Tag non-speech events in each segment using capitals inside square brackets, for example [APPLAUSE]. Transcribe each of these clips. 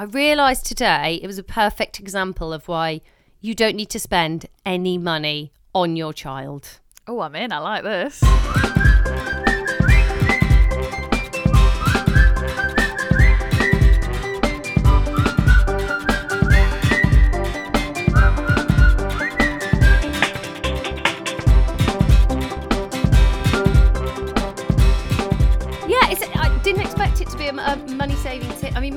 I realised today it was a perfect example of why you don't need to spend any money on your child. Oh, I'm in. I like this.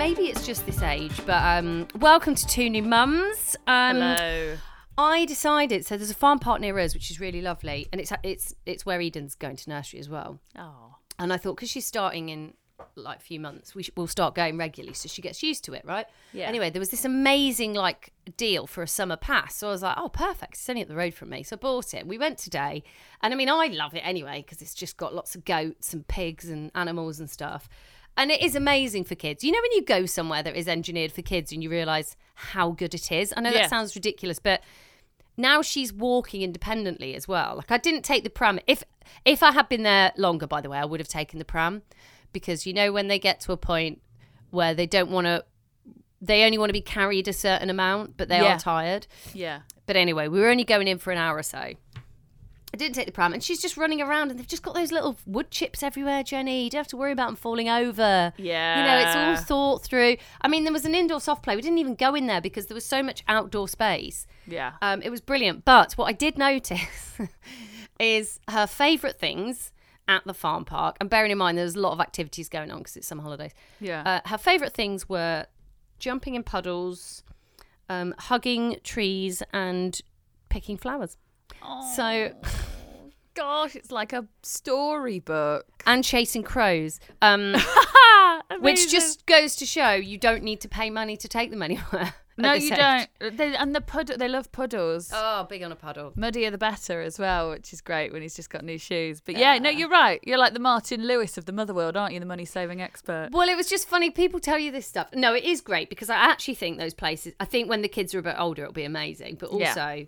Maybe it's just this age, but um, welcome to Two New Mums. Um, Hello. I decided so. There's a farm park near us, which is really lovely, and it's it's it's where Eden's going to nursery as well. Oh. And I thought because she's starting in like a few months, we sh- we'll start going regularly, so she gets used to it, right? Yeah. Anyway, there was this amazing like deal for a summer pass, so I was like, oh, perfect. It's only up the road from me, so I bought it. We went today, and I mean, I love it anyway because it's just got lots of goats and pigs and animals and stuff. And it is amazing for kids. You know, when you go somewhere that is engineered for kids and you realise how good it is? I know Yeah. that sounds ridiculous, but now she's walking independently as well. Like I didn't take the pram. If if I had been there longer, by the way, I would have taken the pram because you know when they get to a point where they don't want to, they only want to be carried a certain amount, but they Yeah. are tired. Yeah. But anyway, we were only going in for an hour or so. I didn't take the pram, and she's just running around, and they've just got those little wood chips everywhere, Jennie. You don't have to worry about them falling over. Yeah. You know, it's all thought through. I mean, there was an indoor soft play. We didn't even go in there because there was so much outdoor space. Yeah. Um, it was brilliant. But what I did notice [LAUGHS] is her favourite things at the farm park, and bearing in mind there's a lot of activities going on because it's summer holidays. Yeah. Uh, her favourite things were jumping in puddles, um, hugging trees, and picking flowers. So, Gosh, it's like a storybook. and chasing crows, um, [LAUGHS] which just goes to show you don't need to pay money to take them anywhere. [LAUGHS] no, you age. don't. They, and the puddle, they love puddles. Oh, big on a puddle. Muddier the better as well, which is great when he's just got new shoes. But yeah, no, you're right. You're like the Martin Lewis of the mother world, aren't you? The money saving expert. Well, it was just funny. People tell you this stuff. No, it is great because I actually think those places. I think when the kids are a bit older, it'll be amazing. But also, Yeah.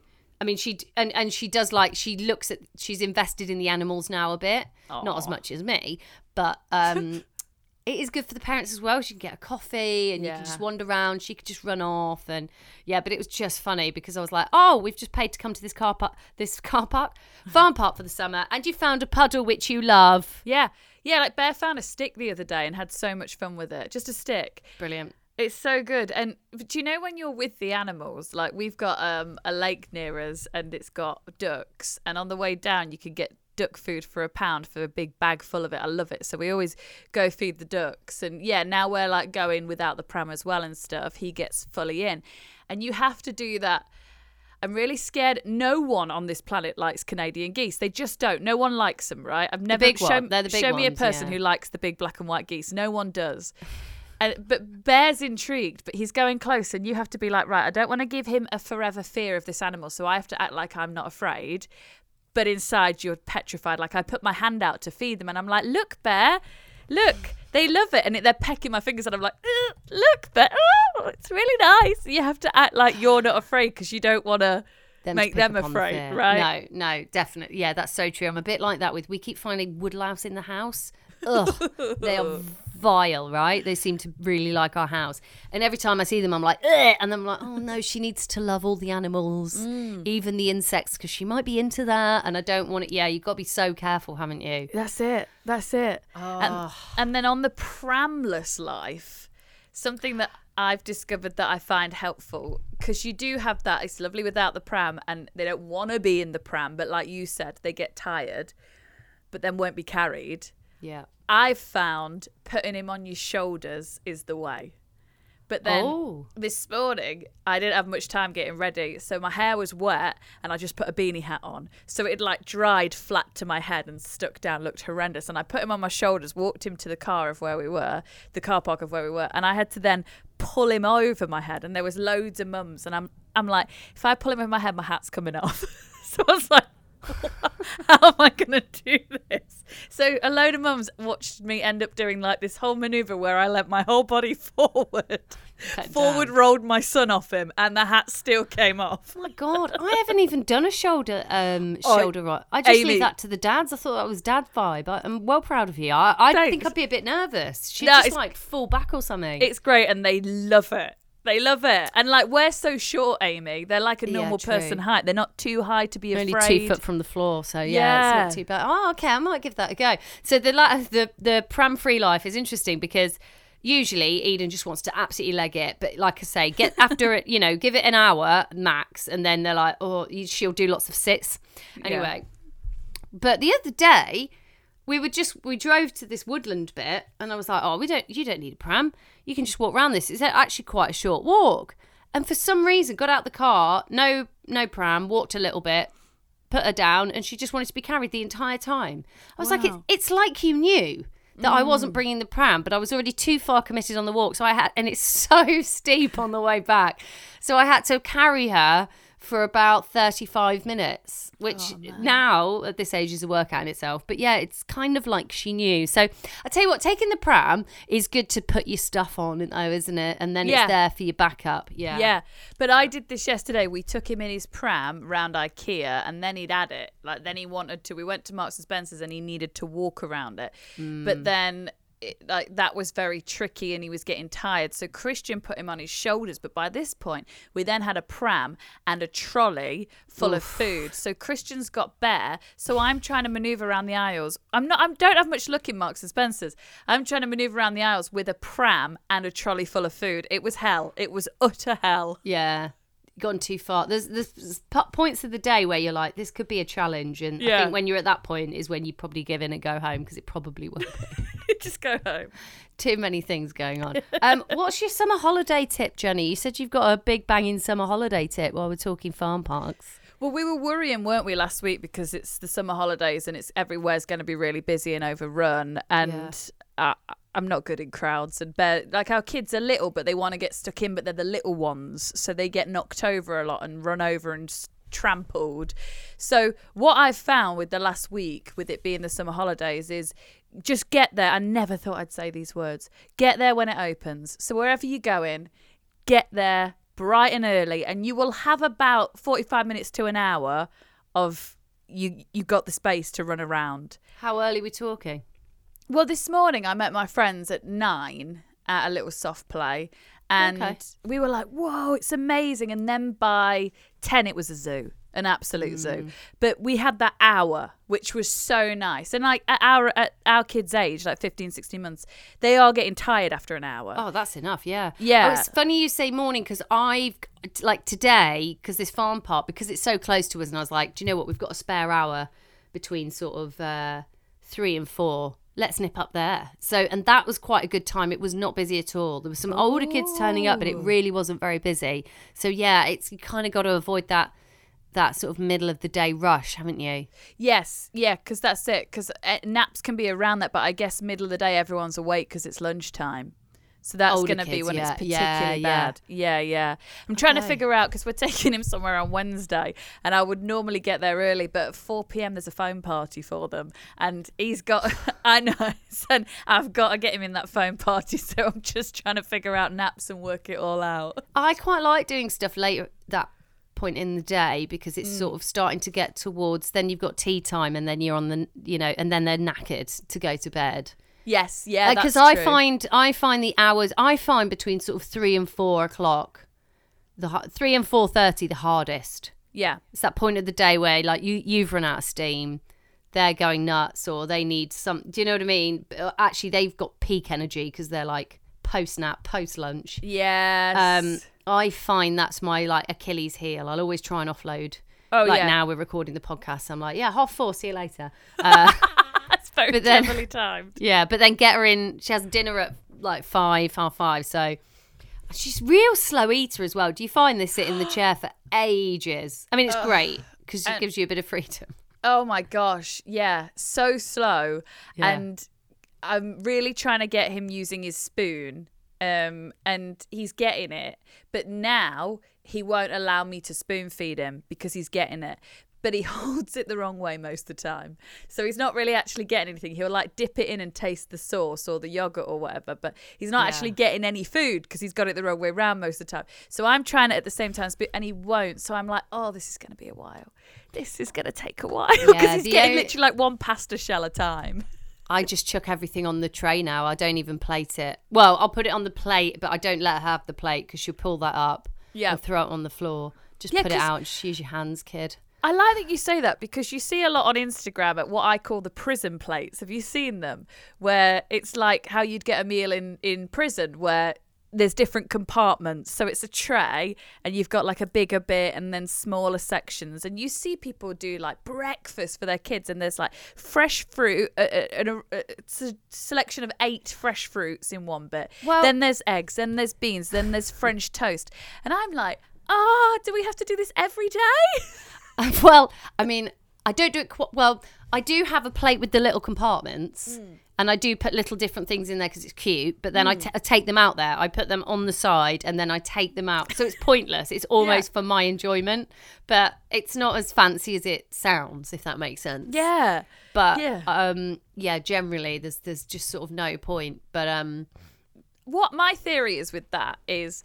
I mean, she and and she does like she looks at. She's invested in the animals now a bit, not as much as me, but um, [LAUGHS] it is good for the parents as well. She can get a coffee and you can just wander around. She could just run off and yeah. But it was just funny because I was like, oh, we've just paid to come to this car park, this car park, [LAUGHS] farm park for the summer, and you found a puddle which you love. Yeah. Yeah, like Bear found a stick the other day and had so much fun with it. Just a stick. Brilliant. It's so good. And do you know when you're with the animals, like we've got um, a lake near us and it's got ducks, and on the way down you can get duck food for a pound for a big bag full of it. I love it. So we always go feed the ducks. And yeah, now we're like going without the pram as well and stuff. He gets fully in. And you have to do that. I'm really scared. No one on this planet likes Canadian geese. They just don't. No one likes them, right? I've never big shown, one. They're the big show me a person yeah. who likes the big black and white geese. No one does. And, but Bear's intrigued, but he's going close, and you have to be like, right, I don't want to give him a forever fear of this animal, so I have to act like I'm not afraid. But inside, you're petrified. Like I put my hand out to feed them, and I'm like, look, Bear, look, they love it, and they're pecking my fingers, and I'm like, look, Bear, oh, it's really nice. You have to act like you're not afraid because you don't want to them make them on the afraid, right? No, no, definitely. Yeah, that's so true. I'm a bit like that with we keep finding woodlouse in the house. Ugh, they are [LAUGHS] vile, right? They seem to really like our house. And every time I see them, I'm like, Ugh! and I'm like, oh no, she needs to love all the animals, Mm. even the insects, because she might be into that. And I don't want it. Yeah, you've got to be so careful, haven't you? That's it. That's it. And, and then on the pramless life, something that I've discovered that I find helpful because you do have that. It's lovely without the pram, and they don't want to be in the pram, but like you said, they get tired, but then won't be carried. Yeah. I've found putting him on your shoulders is the way. But then Oh. this morning, I didn't have much time getting ready. So my hair was wet and I just put a beanie hat on. So it like dried flat to my head and stuck down, looked horrendous. And I put him on my shoulders, walked him to the car of where we were, the car park of where we were. And I had to then pull him over my head. And there was loads of mums. And I'm, I'm like, if I pull him over my head, my hat's coming off. [LAUGHS] so I was like, [LAUGHS] how am I going to do this? So a load of mums watched me end up doing like this whole maneuver where I let my whole body [LAUGHS] forward Forward down. rolled my son off him, and the hat still came off. Oh my god, I haven't even done a shoulder um [LAUGHS] Oh, shoulder right. I just Amy. leave that to the dads. I thought that was dad vibe. I, I'm well proud of you. I, I think I'd be a bit nervous. She'd No, just like fall back or something. It's great, and they love it. They love it, and like we're so short, Amy. They're like a Yeah, normal true. person height. They're not too high to be only afraid. two foot from the floor, so yeah, Yeah. it's not too bad. Oh, okay, I might give that a go. So the la- the the pram free life is interesting because usually Eden just wants to absolutely leg it, but like I say, get after it, [LAUGHS] you know, give it an hour max, and then they're like, oh, you- she'll do lots of sits anyway. But the other day, we were just we drove to this woodland bit, and I was like, oh, we don't, you don't need a pram. You can just walk around this. It's actually quite a short walk. And for some reason, got out the car, no, no pram, walked a little bit, put her down, and she just wanted to be carried the entire time. I was like, it's, it's like you knew that I wasn't mm. bringing the pram, but I was already too far committed on the walk. So I had, and it's [LAUGHS] so steep on the way back. So I had to carry her for about 35 minutes, which oh, now at this age is a workout in itself. But yeah, it's kind of like she knew. So I tell you what, taking the pram is good to put your stuff on, though, isn't it? And then Yeah. it's there for your backup. Yeah. Yeah, but I did this yesterday. We took him in his pram round IKEA, and then he'd had it. Like then he wanted to. We went to Marks and Spencers, and he needed to walk around it. But mm. then. It, like that was very tricky and he was getting tired. So christian put him on his shoulders but by this point we then had a pram and a trolley full of food. So christian's got bear so i'm trying to maneuver around the aisles. I'm not i don't have much luck in marks and spencers. I'm trying to maneuver around the aisles with a pram and a trolley full of food. It was hell. It was utter hell. Yeah. Gone too far. There's, there's points of the day where you're like, this could be a challenge. And I think when you're at that point is when you probably give in and go home because it probably will [LAUGHS] [LAUGHS] be. just go home. Too many things going on. [LAUGHS] Um, what's your summer holiday tip, Jennie? You said you've got a big banging summer holiday tip while we're talking farm parks. Well, we were worrying, weren't we, last week because it's the summer holidays and it's everywhere's going to be really busy and overrun. And uh, I'm not good in crowds and bear, like our kids are little, but they want to get stuck in, but they're the little ones, so they get knocked over a lot and run over and trampled. So what I've found with the last week, with it being the summer holidays, is just get there. I never thought I'd say these words. Get there when it opens. So wherever you're going, get there bright and early and you will have about 45 minutes to an hour of you you got the space to run around How early are we talking? Well this morning i met my friends at nine at a little soft play and Okay. we were like whoa it's amazing and then by 10 it was a zoo an absolute Mm. zoo but we had that hour which was so nice and like at our at our kids age like 15 16 months they are getting tired after an hour Oh, that's enough. Yeah. Yeah. Oh, it's funny you say morning because I've like today because this farm park because it's so close to us, and I was like, do you know what? We've got a spare hour between sort of uh, three and four. Let's nip up there. So, and that was quite a good time. It was not busy at all. There were some older kids turning up, but it oh. really wasn't very busy. So, yeah, it's you kind of got to avoid that that sort of middle of the day rush, haven't you? Yes, yeah, because that's it. Because eh, naps can be around that, but I guess middle of the day everyone's awake because it's lunchtime. So that's going to be when yeah. it's particularly Yeah, yeah. bad. Yeah, yeah. I'm trying to figure out because we're [LAUGHS] taking him somewhere on Wednesday, and I would normally get there early, but at 4 p.m. there's a phone party for them, and he's got. [LAUGHS] I know, [LAUGHS] and I've got to get him in that phone party, so I'm just trying to figure out naps and work it all out. I quite like doing stuff later that point in the day because it's sort mm. of starting to get towards then you've got tea time and then you're on the you know and then they're knackered to go to bed Yes, yeah, because that's I find I find the hours I find between sort of three and four o'clock the three and four thirty the hardest yeah, it's that point of the day where like you you've run out of steam they're going nuts or they need some do you know what I mean actually they've got peak energy because they're like post nap post lunch yes. um, I find that's my like Achilles heel. I'll always try and offload. Oh, like yeah. now we're recording the podcast. I'm like, yeah, half four. See you later. Uh, [LAUGHS] very but then- cleverly timed. [LAUGHS] yeah, but then get her in. She has dinner at like five, half five. So she's real slow eater as well. Do you find they sit in the chair for [GASPS] ages? I mean, it's great because it gives you a bit of freedom. Oh my gosh, yeah, so slow. Yeah. And I'm really trying to get him using his spoon. Um, and he's getting it, but now he won't allow me to spoon feed him because he's getting it. But he [LAUGHS] holds it the wrong way most of the time. So he's not really actually getting anything. He'll like dip it in and taste the sauce or the yogurt or whatever, but he's not Yeah. actually getting any food because he's got it the wrong way around most of the time. So I'm trying it at the same time, and he won't. So I'm like, oh, this is going to be a while. This is going to take a while [LAUGHS] because Yeah, he's getting literally like one pasta shell a time. [LAUGHS] I just chuck everything on the tray now. I don't even plate it. Well, I'll put it on the plate, but I don't let her have the plate because she'll pull that up Yeah. and throw it on the floor. Just Yeah, put it out. Just use your hands, kid. I like that you say that because you see a lot on Instagram at what I call the prison plates. Have you seen them? Where it's like how you'd get a meal in in prison where there's different compartments. So it's a tray and you've got like a bigger bit and then smaller sections. And you see people do like breakfast for their kids and there's like fresh fruit uh, uh, and a, it's a selection of eight fresh fruits in one bit. Well- then there's eggs, then there's beans, then there's French toast. And I'm like, ah, do we have to do this every day? [LAUGHS] [LAUGHS] well, I mean, I don't do it. Qu- well, I do have a plate with the little compartments, and I do put little different things in there because it's cute. But then I ta- I take them out there. I put them on the side, and then I take them out. So it's pointless. It's [LAUGHS] almost for my enjoyment, but it's not as fancy as it sounds, if that makes sense. Yeah. But Yeah. um, yeah, generally there's there's just sort of no point. But um, What my theory is with that is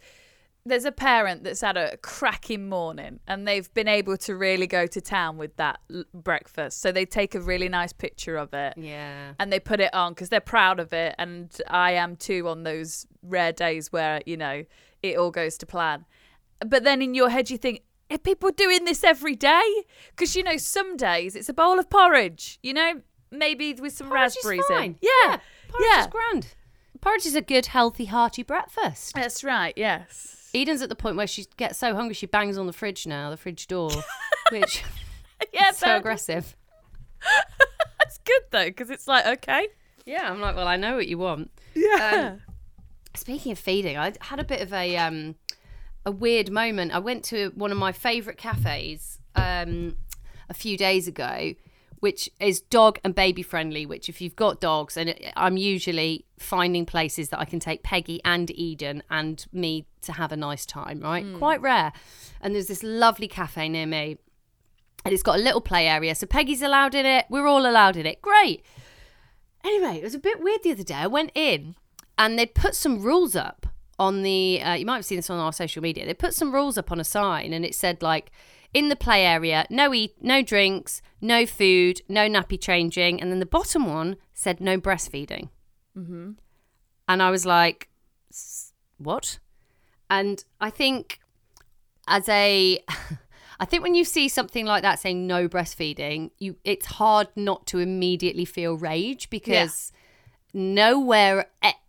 there's a parent that's had a cracking morning and they've been able to really go to town with that l- breakfast. So they take a really nice picture of it. yeah, And they put it on because they're proud of it. And I am too on those rare days where, you know, it all goes to plan. But then in your head, you think, are people doing this every day? Because, you know, some days it's a bowl of porridge, you know, maybe with some Porridge is raspberries fine. in. Yeah. porridge yeah. is grand. Porridge is a good, healthy, hearty breakfast. That's right. Yes. Eden's at the point where she gets so hungry she bangs on the fridge now, the fridge door, [LAUGHS] which [LAUGHS] Yeah, is so aggressive. [LAUGHS] That's good though, because it's like okay. Yeah, I'm like, well, I know what you want. Yeah. Um, speaking of feeding, I had a bit of a um, a weird moment. I went to one of my favourite cafes um, a few days ago, which is dog and baby friendly. Which, if you've got dogs, and I'm usually finding places that I can take Peggy and Eden and me to have a nice time. Right, quite rare. And there's this lovely cafe near me. And it's got a little play area. So Peggy's allowed in it. We're all allowed in it. Great. Anyway, it was a bit weird the other day. I went in and they'd put some rules up on the, uh, you might have seen this on our social media. They put some rules up on a sign and it said, like, in the play area, no eat, no drinks, no food, no nappy changing. And then the bottom one said no breastfeeding. Mm-hmm. And I was like, "S- what? And I think as a [LAUGHS] I think when you see something like that saying no breastfeeding, you it's hard not to immediately feel rage because nowhere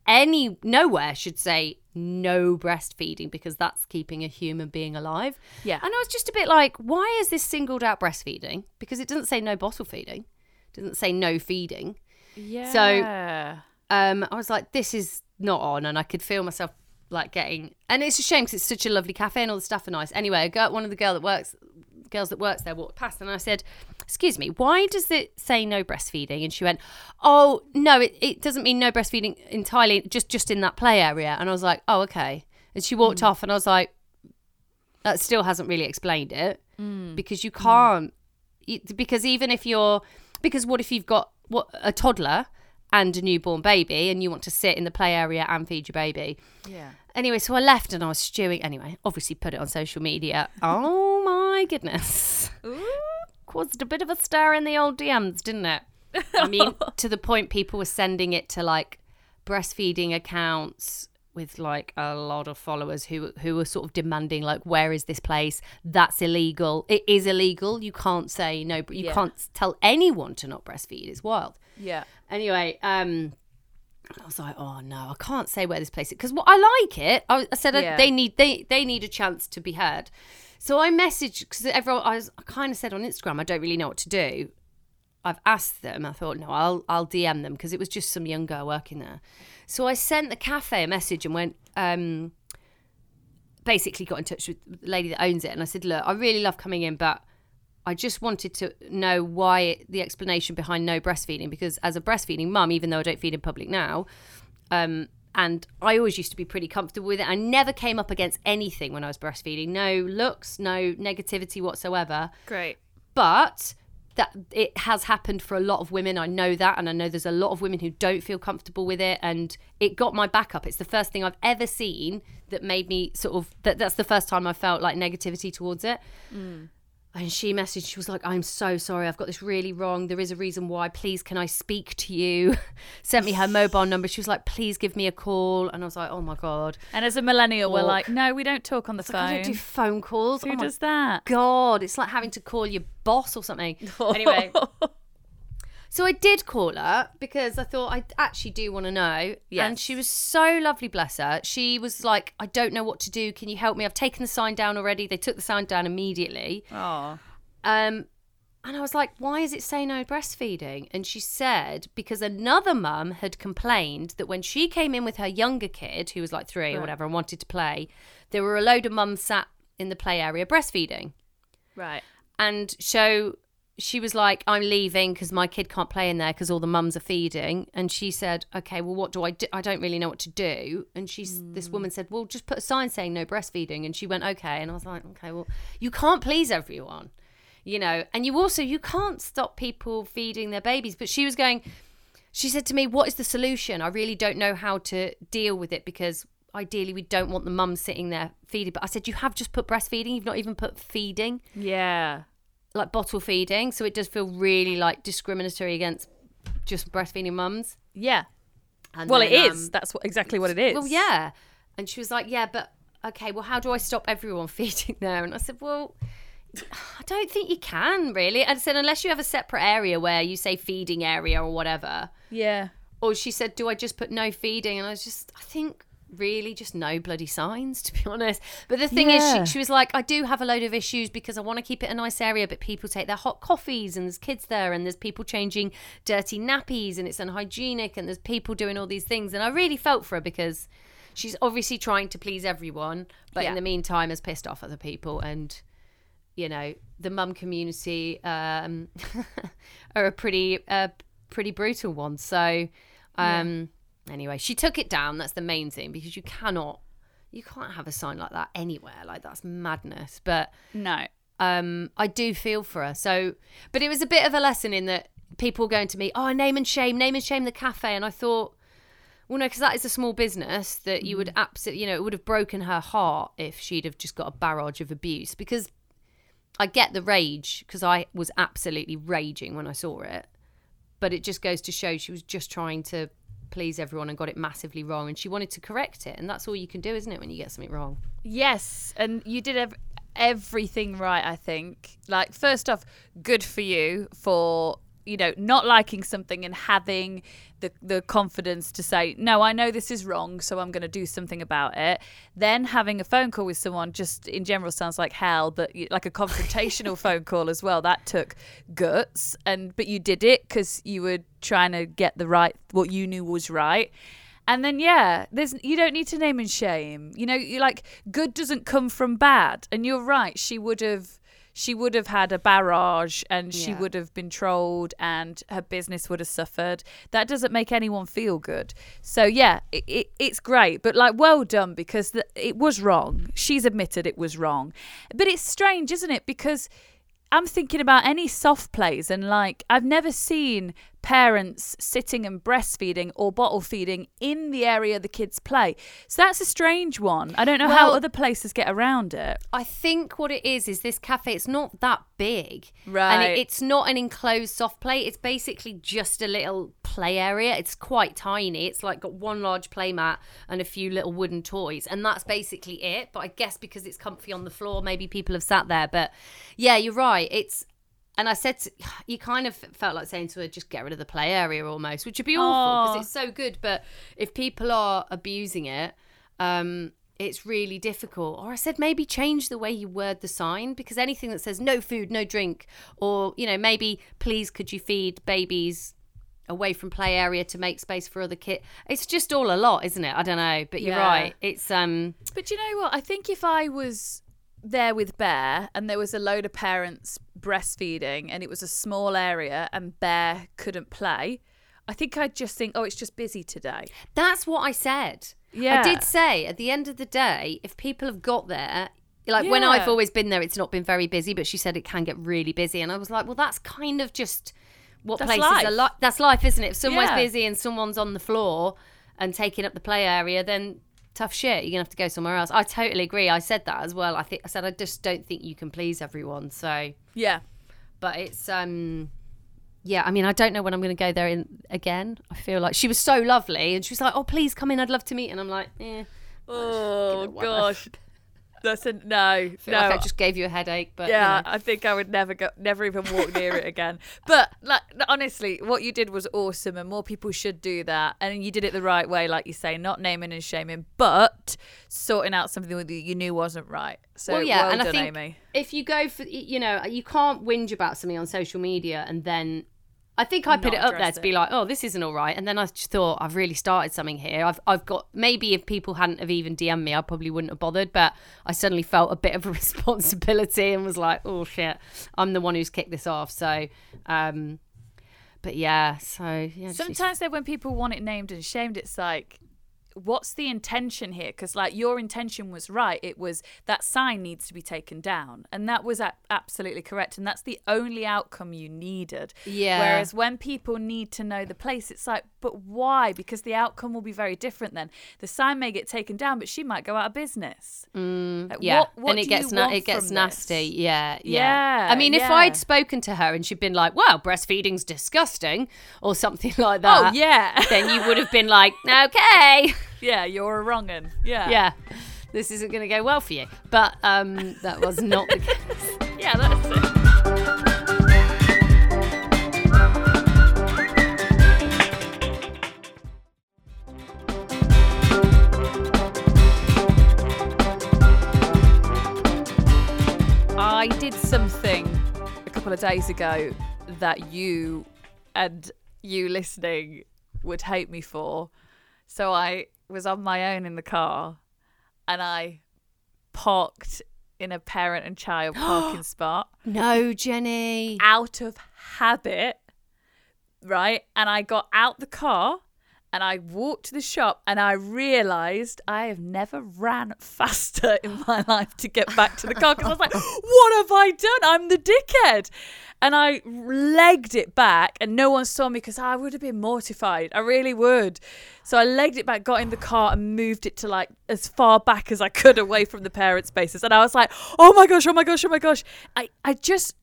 any nowhere should say no breastfeeding because that's keeping a human being alive. Yeah. And I was just a bit like, why is this singled out breastfeeding? Because it doesn't say no bottle feeding. It doesn't say no feeding. Yeah. So um, I was like, this is not on, and I could feel myself like getting. And it's a shame because it's such a lovely cafe and all the staff are nice. Anyway, girl, one of the girl that works, girls that works there walked past, and I said, "Excuse me, why does it say no breastfeeding?" And she went, "Oh no, it, it doesn't mean no breastfeeding entirely, just just in that play area." And I was like, "Oh okay." And she walked mm. off, and I was like, "That still hasn't really explained it mm. because you mm. can't." it- because even if you're because what if you've got what a toddler and a newborn baby and you want to sit in the play area and feed your baby. Yeah. anyway so i left and i was stewing. Anyway obviously put it on social media. Oh my goodness. Caused a bit of a stir in the old dms didn't it? I mean [LAUGHS] to the point people were sending it to like breastfeeding accounts with like a lot of followers who who were sort of demanding like where is this place that's illegal it is illegal you can't say no but you Yeah. can't tell anyone to not breastfeed it's wild Yeah. anyway um I was like, oh no, I can't say where this place is because what I like it. I, I said uh, Yeah. they need they they need a chance to be heard. So I messaged because everyone I, was, I kind of said on Instagram I don't really know what to do. I've asked them. I thought no, I'll I'll DM them because it was just some young girl working there. So I sent the cafe a message and went. um Basically, got in touch with the lady that owns it, and I said, look, I really love coming in, but I just wanted to know why the explanation behind no breastfeeding because as a breastfeeding mum, even though I don't feed in public now, um, and I always used to be pretty comfortable with it. I never came up against anything when I was breastfeeding. No looks, no negativity whatsoever. Great. but that it has happened for a lot of women. I know that, and I know there's a lot of women who don't feel comfortable with it, and it got my back up. It's the first thing I've ever seen that made me sort of that. That's the first time I felt like negativity towards it. Mm. And she messaged, she was like, I'm so sorry, I've got this really wrong. There is a reason why. Please, can I speak to you? [LAUGHS] Sent me her mobile number. She was like, please give me a call. And I was like, oh my God. And as a millennial, we're like, no, we don't talk on the Like, I don't phone. do phone calls. Who oh my does that? God. It's like having to call your boss or something. [LAUGHS] Anyway, [LAUGHS] so I did call her because I thought I actually do want to know. And she was so lovely, bless her. She was like, I don't know what to do. Can you help me? I've taken the sign down already. They took the sign down immediately. oh, Um, and I was like, why is it say no breastfeeding? And she said, because another mum had complained that when she came in with her younger kid, who was like three or whatever, and wanted to play, there were a load of mums sat in the play area breastfeeding. right. And so she was like, I'm leaving because my kid can't play in there because all the mums are feeding. And she said, okay, well, what do I do? I don't really know what to do. And she's, this woman mm. said, well, just put a sign saying no breastfeeding. And she went, okay. And I was like, okay, well, you can't please everyone, you know, and you also, you can't stop people feeding their babies. But she was going, she said to me, what is the solution? I really don't know how to deal with it because ideally we don't want the mum sitting there feeding. But I said, you have just put breastfeeding. You've not even put feeding Yeah. Like bottle feeding, so it does feel really like discriminatory against just breastfeeding mums. Yeah. And Well, then, it is. um, That's what, exactly what it is. Well, yeah. And she was like, "Yeah, but okay. Well, how do I stop everyone [LAUGHS] feeding there?" And I said, "Well." [SIGHS] I don't think you can really. And I said, unless you have a separate area where you say feeding area or whatever. Yeah. Or she said, do I just put no feeding? And I was just, I think really just no bloody signs, [LAUGHS] to be honest. But the thing is, she, she was like, I do have a load of issues because I want to keep it a nice area, but people take their hot coffees and there's kids there and there's people changing dirty nappies and it's unhygienic and there's people doing all these things. And I really felt for her because she's obviously trying to please everyone, but Yeah. in the meantime has pissed off other people and you know the mum community um, [LAUGHS] are a pretty uh, pretty brutal one. So um, anyway, she took it down. That's the main thing because you cannot you can't have a sign like that anywhere. Like that's madness. But No. um, I do feel for her. So, but it was a bit of a lesson in that people were going to me, oh, name and shame, name and shame the cafe, and I thought. Well, no, because that is a small business that you would absolutely, you know, it would have broken her heart if she'd have just got a barrage of abuse. Because I get the rage, because I was absolutely raging when I saw it. But it just goes to show she was just trying to please everyone and got it massively wrong. And she wanted to correct it. And that's all you can do, isn't it, when you get something wrong? Yes, and you did ev- everything right. I think. Like first off, good for you for you know not liking something and having the the confidence to say no. I know this is wrong, so I'm going to do something about it. Then having a phone call with someone just in general sounds like hell, but like a confrontational [LAUGHS] phone call as well. That took guts, and but you did it because you were trying to get the right what you knew was right. And then yeah, there's you don't need to name and shame. You know, you like good doesn't come from bad. And you're right, she would have she would have had a barrage and she Yeah. would have been trolled and her business would have suffered. That doesn't make anyone feel good. So yeah, it, it, it's great, but like well done because the, it was wrong. She's admitted it was wrong. But it's strange, isn't it? Because I'm thinking about any soft plays and like I've never seen parents sitting and breastfeeding or bottle feeding in the area the kids play. So that's a strange one. I don't know how other places get around it. I think what it is is this cafe. It's not that big, and Right. it, it's not an enclosed soft play. It's basically just a little play area. It's quite tiny. It's like got one large play mat and a few little wooden toys, and that's basically it. But I guess because it's comfy on the floor, maybe people have sat there. But yeah, you're right. It's and I said to, [SIGHS] you kind of felt like saying to her, just get rid of the play area almost, which would be awful because it's so good. But if people are abusing it, um, it's really difficult. Or I said maybe change the way you word the sign because anything that says no food, no drink, or you know maybe please could you feed babies away from play area to make space for other kids. It's just all a lot, isn't it? I don't know, but you're Yeah. right. It's um But you know what? I think if I was there with Bear and there was a load of parents breastfeeding and it was a small area and Bear couldn't play, I think I'd just think, oh, it's just busy today. That's what I said. Yeah. I did say at the end of the day, if people have got there, Like when I've always been there, it's not been very busy, but she said it can get really busy, and I was like, well, that's kind of just what That's places life. are like. That's life, isn't it? If someone's Yeah. busy and someone's on the floor and taking up the play area, then tough shit. You're gonna have to go somewhere else. I totally agree. I said that as well. I think I said I just don't think you can please everyone. So, Yeah. but it's um. Yeah, I mean, I don't know when I'm going to go there in, again. I feel like she was so lovely, and she was like, "Oh, please come in. I'd love to meet." And I'm like, "Eh, Oh Give it one gosh. [LAUGHS] That's a no. feel no. like I just gave you a headache." But you yeah, know. I think I would never go, never even walk near it again. [LAUGHS] But like, honestly, what you did was awesome, and more people should do that. And you did it the right way, like you say, not naming and shaming, but sorting out something that you knew wasn't right. So well, yeah, well and done, I think Amy. if you go for, you know, you can't whinge about something on social media and then. I think I put it up there to be like, oh, this isn't all right, and then I just thought I've really started something here. I've I've got maybe if people hadn't have even DM'd me, I probably wouldn't have bothered, but I suddenly felt a bit of a [LAUGHS] responsibility and was like, oh shit, I'm the one who's kicked this off. So, um, but yeah, so yeah, just- Sometimes though, when people want it named and shamed, it's like, what's the intention here? Because like your intention was right. It was that sign needs to be taken down, and that was a- absolutely correct. And that's the only outcome you needed. Yeah. Whereas when people need to know the place, it's like, but why? Because the outcome will be very different. Then the sign may get taken down, but she might go out of business. Mm, like, yeah, what- what and it gets na- it gets nasty. Yeah, yeah, Yeah, I mean, if yeah. I'd spoken to her and she'd been like, "Well, breastfeeding's disgusting" or something [LAUGHS] like that. Oh that, yeah, then you would have been like, [LAUGHS] "Okay, yeah, you're a wrong un. Yeah, yeah, this isn't going to go well for you." But um, that was not the [LAUGHS] case. yeah. That's it. I did something a couple of days ago that you and you listening would hate me for. So I was on my own in the car and I parked in a parent and child [GASPS] parking spot No, Jennie. out of habit, right? And I got out the car and I walked to the shop and I realized I have never ran [LAUGHS] faster in my life to get back to the car because I was like, [LAUGHS] what have I done? I'm the dickhead. And I legged it back and no one saw me because I would have been mortified. I really would. So I legged it back, got in the car and moved it to like as far back as I could away from the parent spaces. And I was like, oh my gosh, oh my gosh, oh my gosh. I, I just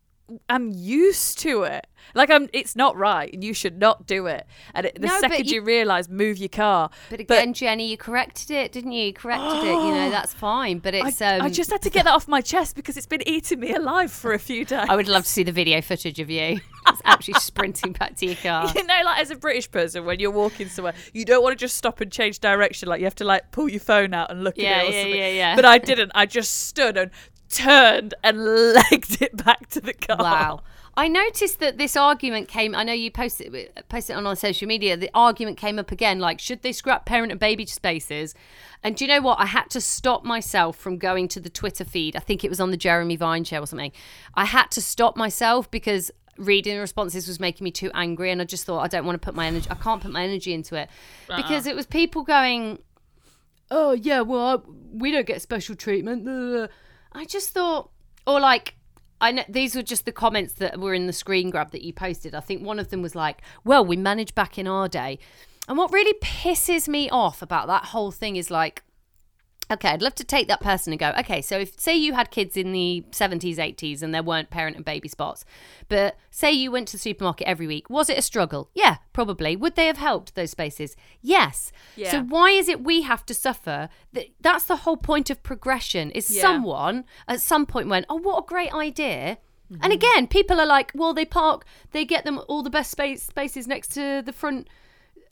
I'm used to it. Like I'm, it's not right, and you should not do it. And it, the No, second you- you, realise, move your car. But again, Jennie, you corrected it, didn't you? You corrected it. You know, [GASPS] that's fine. But I, it's um, I just had to get that off my chest because it's been eating me alive for a few days. [LAUGHS] I would love to see the video footage of you [LAUGHS] actually sprinting back to your car. [LAUGHS] You know, like as a British person, when you're walking somewhere, you don't want to just stop and change direction. Like you have to like pull your phone out and look Yeah, at it or yeah, something. yeah, yeah. But I didn't. I just stood and turned and [LAUGHS] legged it back to the car. Wow. I noticed that this argument came. I know you posted it, posted it on our social media. The argument came up again, like should they scrap parent and baby spaces? And do you know what? I had to stop myself from going to the Twitter feed. I think it was on the Jeremy Vine show or something. I had to stop myself because reading the responses was making me too angry, and I just thought I don't want to put my energy. I can't put my energy into it uh-huh. because it was people going, "Oh yeah, well I, we don't get special treatment." I just thought, or like. I know these were just the comments that were in the screen grab that you posted. I think one of them was like, "Well, we managed back in our day," and what really pisses me off about that whole thing is like, okay, I'd love to take that person and go, okay, so if say you had kids in the 70s, 80s and there weren't parent and baby spots, but say you went to the supermarket every week, was it a struggle? Yeah, probably. Would they have helped those spaces? Yes. Yeah. So why is it we have to suffer? That's the whole point of progression. Is Yeah. someone at some point went, "Oh, what a great idea." Mm-hmm. And again, people are like, "Well, they park, they get them all the best space spaces next to the front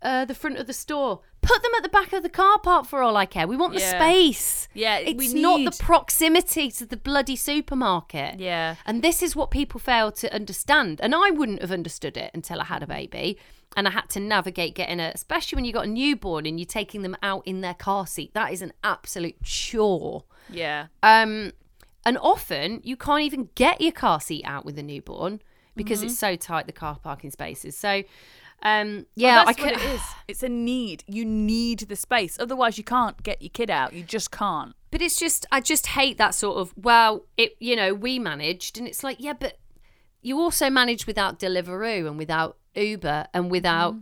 uh, the front of the store. Put them at the back of the car park for all I care. We want the Yeah. space. Yeah, it's we not need- the proximity to the bloody supermarket. Yeah. And this is what people fail to understand. And I wouldn't have understood it until I had a baby. And I had to navigate getting a, especially when you got a newborn and you're taking them out in their car seat. That is an absolute chore. Yeah. Um, and often you can't even get your car seat out with a newborn because it's so tight the car parking spaces. So, um, yeah, Well, that's I what it is. [SIGHS] It's a need. You need the space. Otherwise, you can't get your kid out. You just can't. But it's just, I just hate that sort of, well, it, you know, we managed. And it's like, yeah, but you also managed without Deliveroo and without Uber and without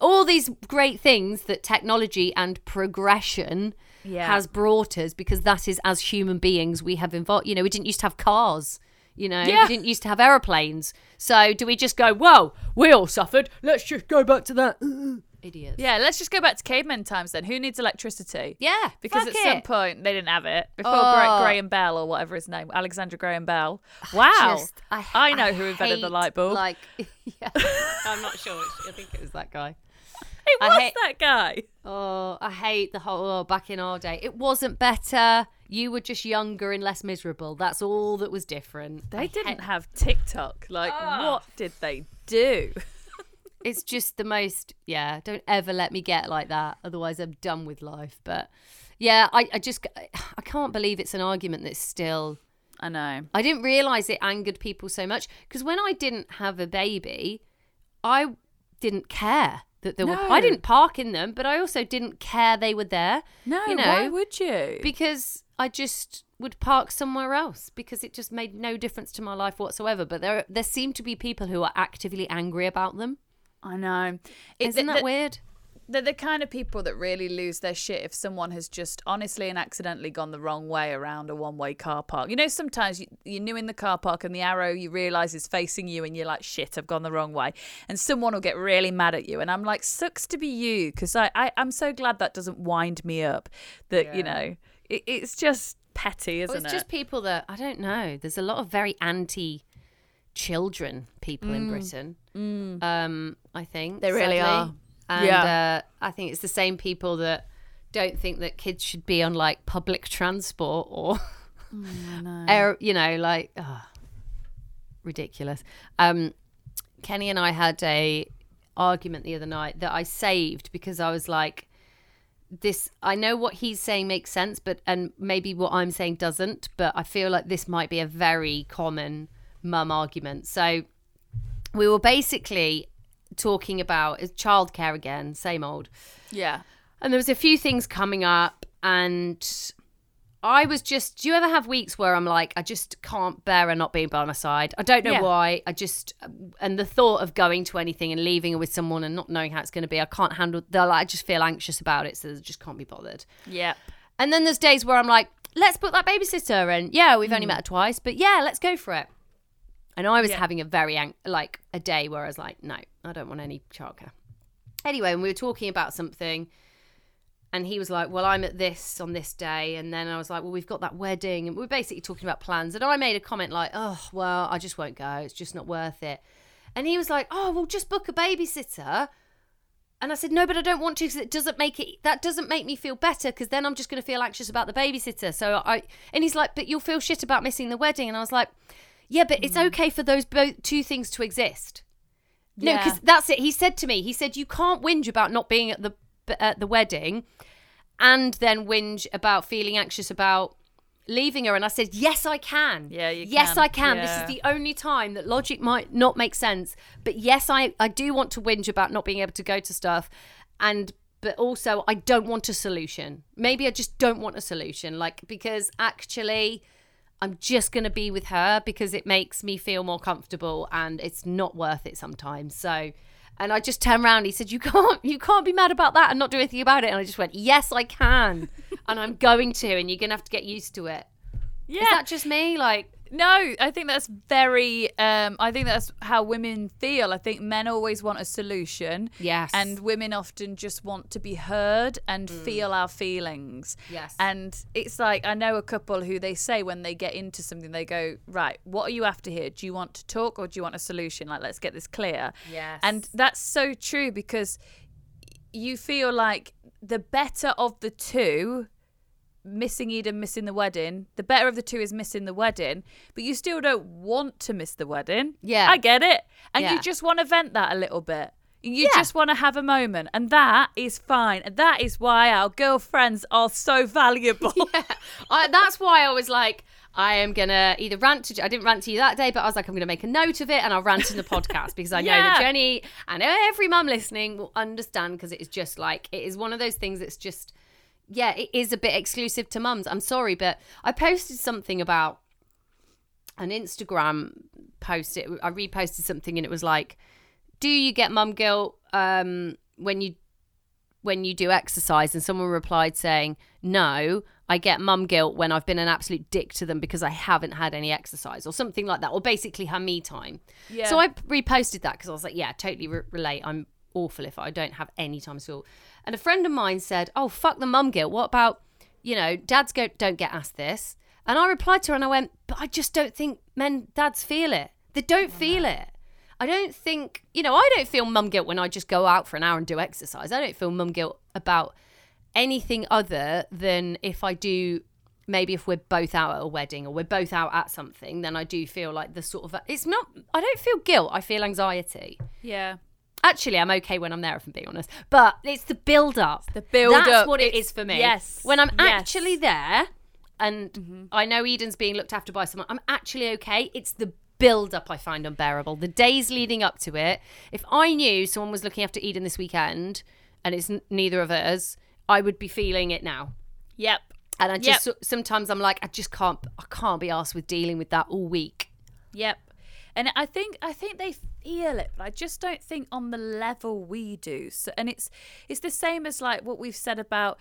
all these great things that technology and progression Yeah. has brought us because that is as human beings we have involved. You know, we didn't used to have cars. You know, Yeah. we didn't used to have aeroplanes. So do we just go, whoa, we all suffered. Let's just go back to that. [LAUGHS] Idiots. Yeah, let's just go back to caveman times then. Who needs electricity? Yeah. Because fuck at some point they didn't have it. Before Oh. Gra- Graham Bell or whatever his name, Alexander Graham Bell. [SIGHS] Wow. Just- I, I know who invented the light bulb. Like, [LAUGHS] yeah, I'm not sure. I think it was that guy. [LAUGHS] it I was hate- that guy. Oh, I hate the whole oh, back in our day. It wasn't better. You were just younger and less miserable. That's all that was different. They I didn't hate- have TikTok. Like, Ah. what did they do? [LAUGHS] It's just the most. Yeah, don't ever let me get like that. Otherwise, I'm done with life. But yeah, I, I just I can't believe it's an argument that's still. I know. I didn't realize it angered people so much because when I didn't have a baby, I didn't care that there were. I didn't park in them, but I also didn't care they were there. No, you know, why would you? because I just would park somewhere else because it just made no difference to my life whatsoever. But there there seem to be people who are actively angry about them. I know. It- Isn't the- that the- weird? They're the kind of people that really lose their shit if someone has just honestly and accidentally gone the wrong way around a one way car park. You know, sometimes you, you're new in the car park and the arrow you realise is facing you and you're like, shit, I've gone the wrong way. And someone will get really mad at you. And I'm like, sucks to be you because I, I, I'm so glad that doesn't wind me up that, you know, it, it's just petty, isn't Well, it's it? just people that I don't know. There's a lot of very anti children people in Britain. Um, I think Mm. They really sadly. are. And Yeah. uh, I think it's the same people that don't think that kids should be on like public transport or Mm, air, you know, like ah, ridiculous. Um, Kenny and I had a argument the other night that I saved because I was like, this I know what he's saying makes sense, but and maybe what I'm saying doesn't, but I feel like this might be a very common mum argument. So we were basically talking about childcare again, same old. yeah. And there was a few things coming up and I was just do you ever have weeks where I'm like I just can't bear her not being by my side. I don't know Yeah. why. I just and the thought of going to anything and leaving her with someone and not knowing how it's going to be, I can't handle the like I just feel anxious about it so I just can't be bothered. Yeah. And then there's days where I'm like, let's book that babysitter and yeah, we've only mm. met her twice, but yeah, let's go for it. And I was Yeah. having a very ang- like a day where I was like, no, I don't want any childcare. Anyway, and we were talking about something and he was like, well, I'm at this on this day. And then I was like, well, we've got that wedding. And we're basically talking about plans. And I made a comment like, oh, well, I just won't go. It's just not worth it. And he was like, oh, well, just book a babysitter. And I said, no, but I don't want to because it doesn't make it, that doesn't make me feel better because then I'm just going to feel anxious about the babysitter. So I, and he's like, but you'll feel shit about missing the wedding. And I was like, yeah, but it's hmm. okay for those both two things to exist. No, because that's it. He said to me, he said, you can't whinge about not being at the at the wedding, and then whinge about feeling anxious about leaving her. And I said, yes, I can. Yeah, you Yes, can. I can. This is the only time that logic might not make sense. But yes, I I do want to whinge about not being able to go to stuff, and but also I don't want a solution. Maybe I just don't want a solution. Like because actually. I'm just going to be with her because it makes me feel more comfortable and it's not worth it sometimes. So, and I just turned around. He said, "You can't, you can't be mad about that and not do anything about it." And I just went, "Yes, I can, and I'm going to, and you're going to have to get used to it." Yeah. Is that just me? Like, No, I think that's very. Um, I think that's how women feel. I think men always want a solution. Yes. And women often just want to be heard and feel our feelings. Yes. And it's like I know a couple who they say when they get into something, they go, "Right, what are you after here? Do you want to talk or do you want a solution? Like, let's get this clear." Yes. And that's so true because you feel like the better of the two missing Eden, missing the wedding. The better of the two is missing the wedding, but you still don't want to miss the wedding. Yeah. I get it. And Yeah. you just want to vent that a little bit. You Yeah. just want to have a moment, and that is fine. And that is why our girlfriends are so [LAUGHS] valuable. [LAUGHS] I, that's why I was like, I am gonna either rant to. I didn't rant to you that day, but I was like, I'm gonna make a note of it and I'll rant in the podcast because I know [LAUGHS] Yeah. that Jennie and every mum listening will understand because it is just like it is one of those things that's just yeah, it is a bit exclusive to mums. I'm sorry, but I posted something about an Instagram post. It, I reposted something and it was like, "Do you get mum guilt um, when you when you do exercise?" And someone replied saying, "No, I get mum guilt when I've been an absolute dick to them because I haven't had any exercise or something like that, or basically her me time." Yeah. So I reposted that because I was like, "Yeah, totally re- relate. I'm awful if I don't have any time at all." And a friend of mine said, "Oh, fuck the mum guilt. What about, you know, dads go don't get asked this." And I replied to her and I went, "But I just don't think men dads feel it. They don't feel it. I don't think, you know, I don't feel mum guilt when I just go out for an hour and do exercise. I don't feel mum guilt about anything other than if I do maybe if we're both out at a wedding or we're both out at something, then I do feel like the sort of it's not I don't feel guilt, I feel anxiety. Yeah. Actually, I'm okay when I'm there, if I'm being honest. But it's the build up. the build That's up. That's what it It's- for me. yes, When I'm yes. actually there, and Mm-hmm. I know Eden's being looked after by someone, I'm actually okay. It's the build up I find unbearable. The days leading up to it. If I knew someone was looking after Eden this weekend, and it's n- neither of us, I would be feeling it now. Yep. And I just Yep. sometimes I'm like, I just can't, I can't be asked with dealing with that all week. Yep. And I think I think they feel it, but I just don't think on the level we do. So, and it's it's the same as like what we've said about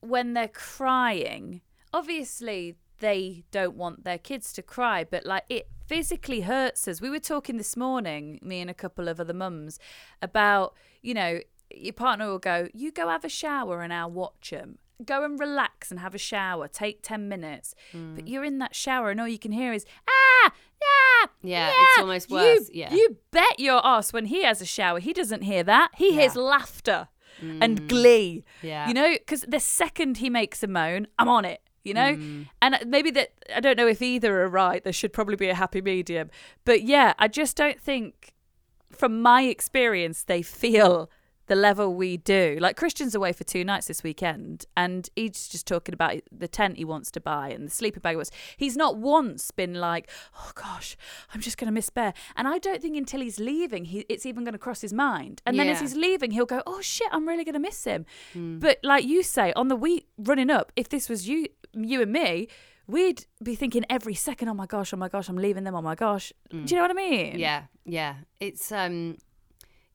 when they're crying. Obviously, they don't want their kids to cry, but like it physically hurts us. We were talking this morning, me and a couple of other mums, about you know your partner will go, you go have a shower and I'll watch them. Go and relax and have a shower. Take ten minutes, but you're in that shower and all you can hear is ah yeah Yeah, it's almost worse, You, yeah. you bet your ass when he has a shower, he doesn't hear that. He hears Yeah. laughter and glee. Yeah. You know, because the second he makes a moan, I'm on it. You know, Mm. and maybe that I don't know if either are right. There should probably be a happy medium, but yeah, I just don't think, from my experience, they feel the level we do. Like Christian's away for two nights this weekend, and he's just talking about the tent he wants to buy and the sleeper bag. he wants- He's not once been like, "Oh gosh, I'm just going to miss Bear." And I don't think until he's leaving, he it's even going to cross his mind. And then as he's leaving, he'll go, "Oh shit, I'm really going to miss him." But like you say, on the week running up, if this was you, you and me. We'd be thinking every second, oh my gosh, oh my gosh, I'm leaving them, oh my gosh. Do you know what I mean? Yeah, yeah. It's um,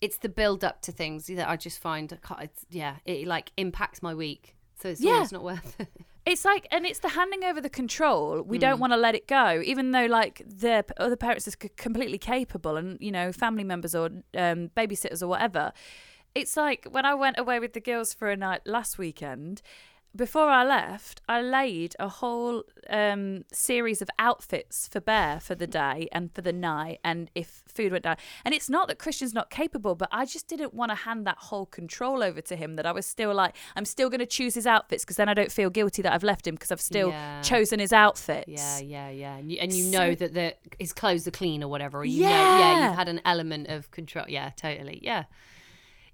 it's the build up to things that I just find. It's, yeah, it like impacts my week, so it's Yeah. not worth [LAUGHS] it. It's like, and it's the handing over the control. We don't want to let it go, even though like the other parents are completely capable, and you know, family members or um, babysitters or whatever. It's like when I went away with the girls for a night last weekend. Before I left, I laid a whole um, series of outfits for Bear for the day and for the night, and if food went down. And it's not that Christian's not capable, but I just didn't want to hand that whole control over to him. That I was still like, I'm still going to choose his outfits because then I don't feel guilty that I've left him because I've still Yeah. chosen his outfits. Yeah, yeah, yeah. And you, and you So- know that the his clothes are clean or whatever. Or you know, yeah, Yeah. you've had an element of control. Yeah, totally. Yeah,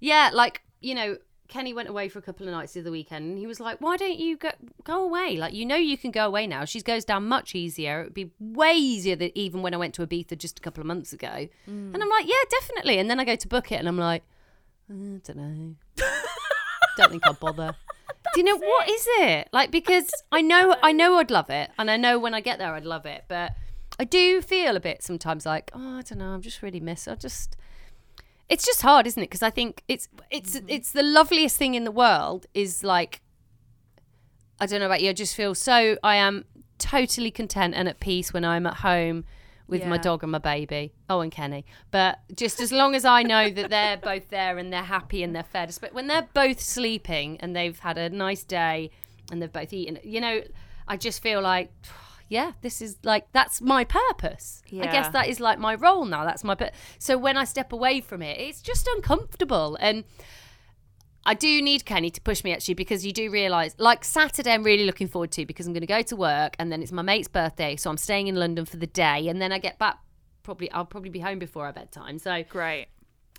yeah. Like you know, Kenny went away for a couple of nights the other weekend, and he was like, "Why don't you go go away? Like you know you can go away now. She goes down much easier. It would be way easier than even when I went to Ibiza just a couple of months ago." Mm. And I'm like, "Yeah, definitely." And then I go to book it, and I'm like, "I don't know. [LAUGHS] don't think I'll bother." Do you know what is it like? Because I know I know I'd love it, and I know when I get there I'd love it, but I do feel a bit sometimes like oh I don't know I'm just really miss I just it's just hard isn't it? Because I think it's it's mm. it's the loveliest thing in the world is like I don't know about you I just feel so I am totally content and at peace when I'm at home with my dog and my baby. Oh and Kenny. But just as long as I know that they're [LAUGHS] both there and they're happy and they're fed but when they're both sleeping and they've had a nice day and they've both eaten you know I just feel like yeah, this is like that's my purpose. I guess that is like my role now. That's my but. So when I step away from it, it's just uncomfortable, and I do need Kenny to push me actually because you do realise, like Saturday, I'm really looking forward to because I'm going to go to work and then it's my mate's birthday, so I'm staying in London for the day, and then I get back. Probably, I'll probably be home before our bedtime. So Great.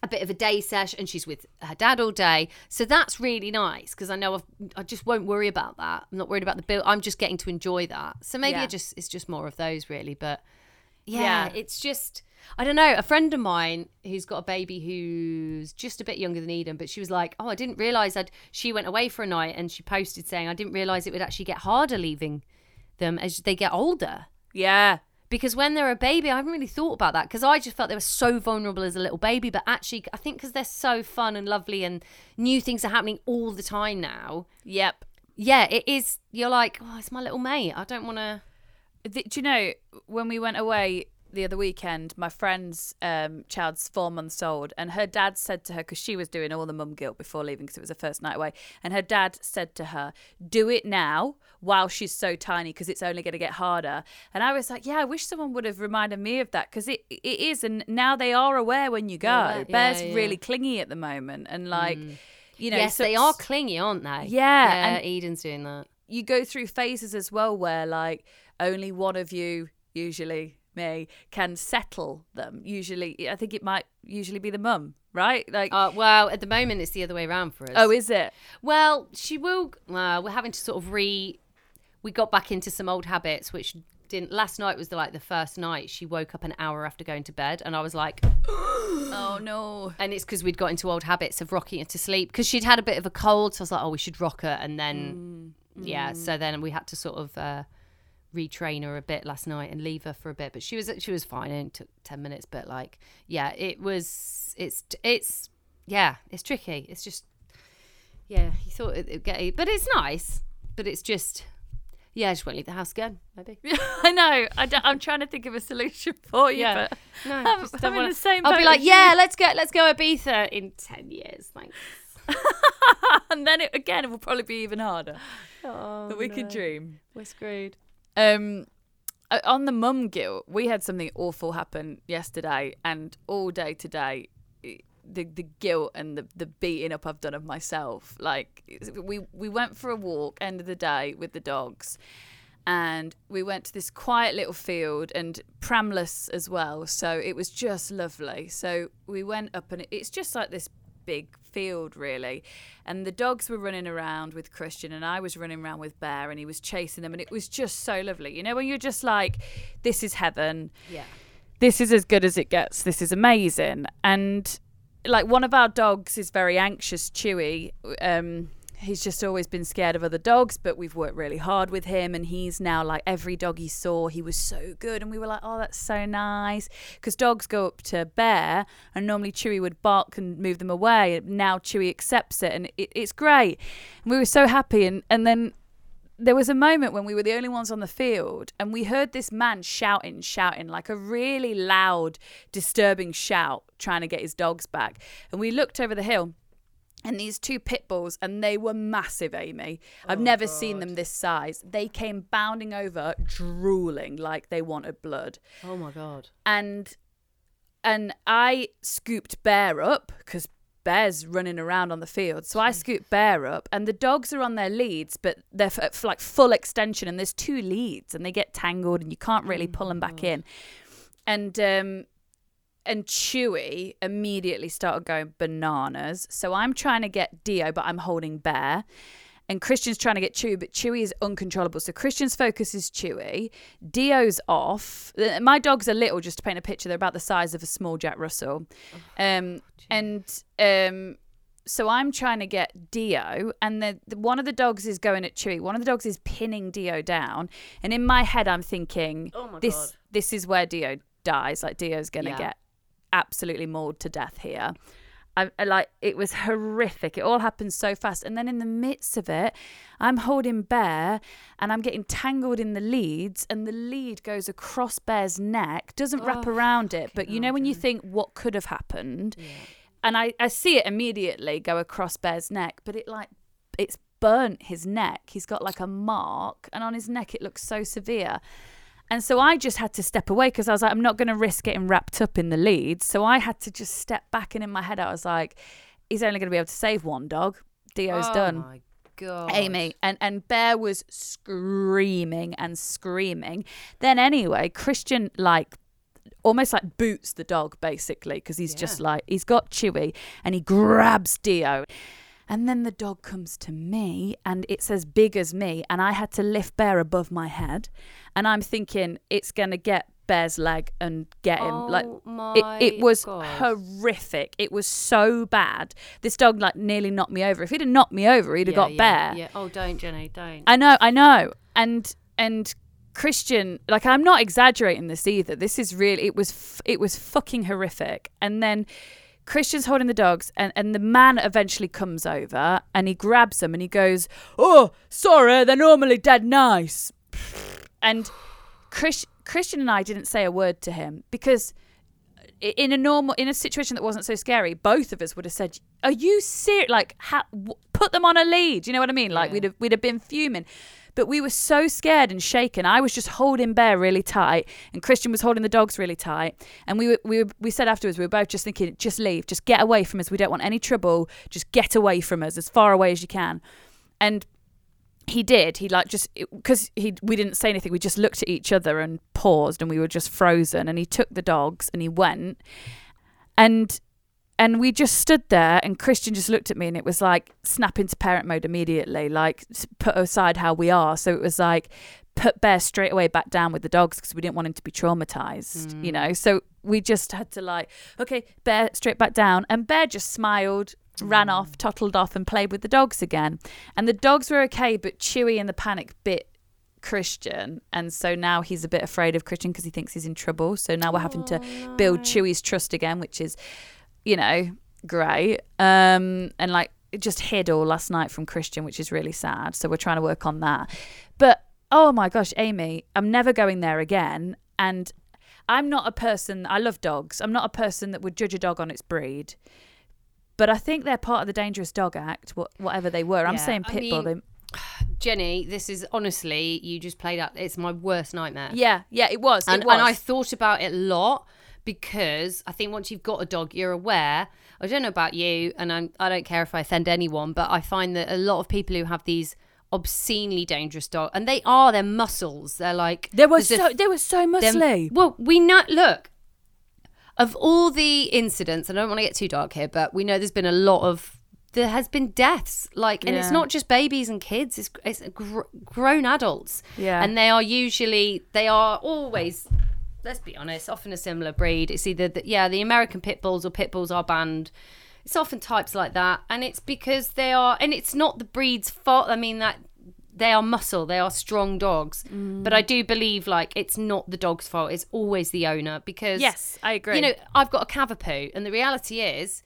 A bit of a day sesh and she's with her dad all day so that's really nice because i know I've, i just won't worry about that i'm not worried about the bill i'm just getting to enjoy that so maybe Yeah. it just it's just more of those really but yeah, Yeah. it's just I don't know. A friend of mine who's got a baby who's just a bit younger than Eden, but she was like, "Oh, I didn't realize that she went away for a night and she posted saying I didn't realize it would actually get harder leaving them as they get older." Yeah. Because when they're a baby, I haven't really thought about that because I just felt they were so vulnerable as a little baby. But actually, I think because they're so fun and lovely and new things are happening all the time now. Yep. Yeah, it is. You're like, oh, it's my little mate. I don't want to. Do you know when we went away the other weekend? My friend's um, child's four months old, and her dad said to her because she was doing all the mum guilt before leaving because it was her first night away, and her dad said to her, "Do it now while she's so tiny because it's only going to get harder." And I was like, "Yeah, I wish someone would have reminded me of that because it it is, and now they are aware when you go. yeah, Bear's yeah. really clingy at the moment, and like." You know, yes, so- they are clingy, aren't they? Yeah, Yeah, and- Eden's doing that. you go through phases as well where like only one of you usually me can settle them usually i think it might usually be the mum right like Uh, well, at the moment, it's the other way around for us. oh is it Well, she will. Well, we're having to sort of re. We got back into some old habits, which didn't. Last night was the, like the first night she woke up an hour after going to bed, and I was like, [GASPS] oh no and it's because we'd got into old habits of rocking her to sleep because she'd had a bit of a cold. So I was like, oh, we should rock her, and then yeah, so then we had to sort of. Uh, retrain her a bit last night and leave her for a bit but she was she was fine. It took 10 minutes but like yeah it was it's it's yeah it's tricky. It's just yeah he thought it, it'd get but it's nice but it's just yeah I just won't leave the house again maybe. [LAUGHS] I know. I i'm trying to think of a solution for you Yeah. but no I'm- I'm don't in wanna- the same I'll be like yeah let's go let's go Ibiza in 10 years thanks. [LAUGHS] And then it, again it will probably be even harder. Oh, but we could dream. We're screwed Um, on the mum guilt, we had something awful happen yesterday, and all day today, the the guilt and the the beating up I've done of myself. Like we we went for a walk end of the day with the dogs. And we went to this quiet little field and pramless as well. So it was just lovely. So we went up and it's just like this big field really. And the dogs were running around with christian and i was running around with bear and he was chasing them and it was just so lovely. You know when you're just like this is heaven. Yeah. This is as good as it gets. This is amazing. And like one of our dogs is very anxious chewy um he's just always been scared of other dogs but we've worked really hard with him and he's now like every dog he saw he was so good and we were like oh that's so nice because dogs go up to bear and normally chewy would bark and move them away now chewy accepts it and it, it's great and we were so happy and and then there was a moment when we were the only ones on the field and we heard this man shouting, shouting, like a really loud, disturbing shout, trying to get his dogs back. And we looked over the hill and these two pit bulls, and they were massive, Amy. I've never seen them this size. They came bounding over, drooling like they wanted blood. oh my god And and I scooped Bear up because Bear's running around on the field. So I scooped Bear up, and the dogs are on their leads, but they're f- f- like full extension, and there's two leads, and they get tangled, and you can't really pull them back in. And um, and Chewy immediately started going bananas. So I'm trying to get Dio, but I'm holding Bear. And Christian's trying to get Chewy, but Chewy is uncontrollable. So Christian's focus is Chewy. Dio's off. Uh, My dogs are little, just to paint a picture. They're about the size of a small Jack Russell. Um, and um, so I'm trying to get Dio, and the, the one of the dogs is going at Chewy. One of the dogs is pinning Dio down. And in my head, I'm thinking, Oh my this God. this is where Dio dies. Like Dio's going to Yeah. get absolutely mauled to death here. I, I like it was horrific. It all happened so fast, and then in the midst of it, I'm holding Bear, and I'm getting tangled in the leads, and the lead goes across Bear's neck, doesn't wrap Oh, around it. But you know when you think what could have happened, and I I see it immediately go across Bear's neck, but it like it's burnt his neck. He's got like a mark, and on his neck it looks so severe. And so I just had to step away because I was like, I'm not going to risk getting wrapped up in the lead. So I had to just step back. And in my head, I was like, he's only going to be able to save one dog. Dio's done. oh done. my god Amy and and Bear was screaming and screaming. Then anyway, Christian like almost like boots the dog basically because he's just like he's got Chewy and he grabs Dio. And then the dog comes to me and it's as big as me and I had to lift Bear above my head and I'm thinking it's going to get Bear's leg and get him. Oh like my it, it was God. horrific. It was so bad. This dog like nearly knocked me over. If he'd have knocked me over, he'd have Yeah, got yeah, Bear. Yeah. Oh, don't, Jennie, don't. I know, I know. And and Christian, like I'm not exaggerating this either. This is really it was f- it was fucking horrific. And then Christian's holding the dogs and and the man eventually comes over and he grabs them and he goes, "Oh, sorry, they're normally dead nice." And Chris, Christian and I didn't say a word to him because in a normal in a situation that wasn't so scary, both of us would have said, "Are you serious? Like, ha- w- put them on a lead." You know what I mean? Like, Yeah. we'd have we'd have been fuming, but we were so scared and shaken. I was just holding Bear really tight, and Christian was holding the dogs really tight. And we were, we were, we said afterwards, we were both just thinking, "Just leave, just get away from us. We don't want any trouble. Just get away from us as far away as you can." And he did he like just because he we didn't say anything we just looked at each other and paused and we were just frozen and he took the dogs and he went and and we just stood there and christian just looked at me and it was like snap into parent mode immediately like put aside how we are. So it was like put bear straight away back down with the dogs because we didn't want him to be traumatized you mm. know? So we just had to like okay bear straight back down. And bear just smiled ran mm. off tottled off and played with the dogs again. And the dogs were okay but chewy in the panic bit christian. And so now he's a bit afraid of christian because he thinks he's in trouble. So now we're having to build chewy's trust again which is you know great um and like just hid all last night from christian which is really sad so we're trying to work on that but oh my gosh amy i'm never going there again and i'm not a person i love dogs i'm not a person that would judge a dog on its breed but I think they're part of the Dangerous Dog Act, wha- whatever they were. I'm Yeah, saying I pit bull. mean- [SIGHS] Jennie, this is honestly, you just played out. It's my worst nightmare. yeah, yeah, it was. and, it was. and I thought about it a lot because I think once you've got a dog, you're aware. I don't know about you, and I'm, I don't care if I offend anyone, but I find that a lot of people who have these obscenely dangerous dogs, and they are their muscles. They're like they were a so they were so muscly. well, we know. Look, of all the incidents, and I don't want to get too dark here, but we know there's been a lot of. There has been deaths, like, and it's not just babies and kids; it's it's gr- grown adults, Yeah. and they are usually they are always. Let's be honest, often a similar breed. It's either the, yeah, the American pit bulls or pit bulls are banned. It's often types like that, and it's because they are, and it's not the breed's fault. I mean that they are muscle, they are strong dogs. Mm. But I do believe like it's not the dog's fault. It's always the owner because yes, I agree. you know I've got a Cavapoo, and the reality is